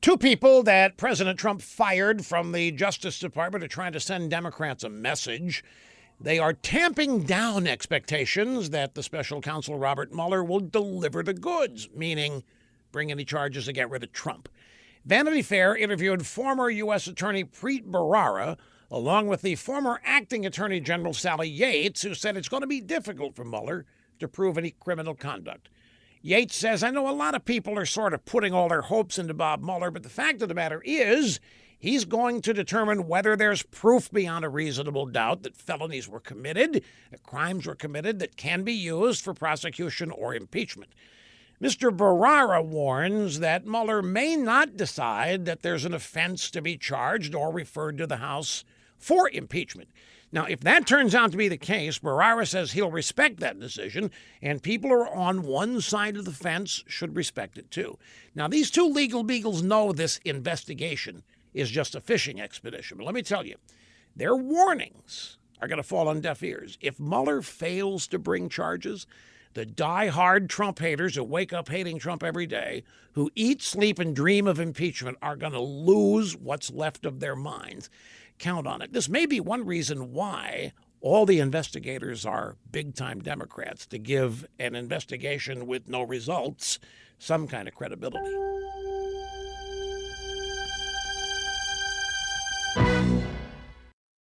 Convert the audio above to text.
Two people that President Trump fired from the Justice Department are trying to send Democrats a message. They are tamping down expectations that the special counsel Robert Mueller will deliver the goods, meaning bring any charges to get rid of Trump. Vanity Fair interviewed former U.S. Attorney Preet Bharara, along with the former acting Attorney General Sally Yates, who said it's going to be difficult for Mueller to prove any criminal conduct. Yates says, I know a lot of people are sort of putting all their hopes into Bob Mueller, but the fact of the matter is, he's going to determine whether there's proof beyond a reasonable doubt that felonies were committed, that crimes were committed that can be used for prosecution or impeachment. Mr. Bharara warns that Mueller may not decide that there's an offense to be charged or referred to the House for impeachment. Now, if that turns out to be the case, Bharara says he'll respect that decision, and people who are on one side of the fence should respect it too. Now, these two legal beagles know this investigation is just a fishing expedition, but let me tell you, their warnings are going to fall on deaf ears. If Mueller fails to bring charges, the die-hard Trump haters who wake up hating Trump every day, who eat, sleep, and dream of impeachment, are going to lose what's left of their minds count on it. This may be one reason why all the investigators are big time Democrats to give an investigation with no results some kind of credibility.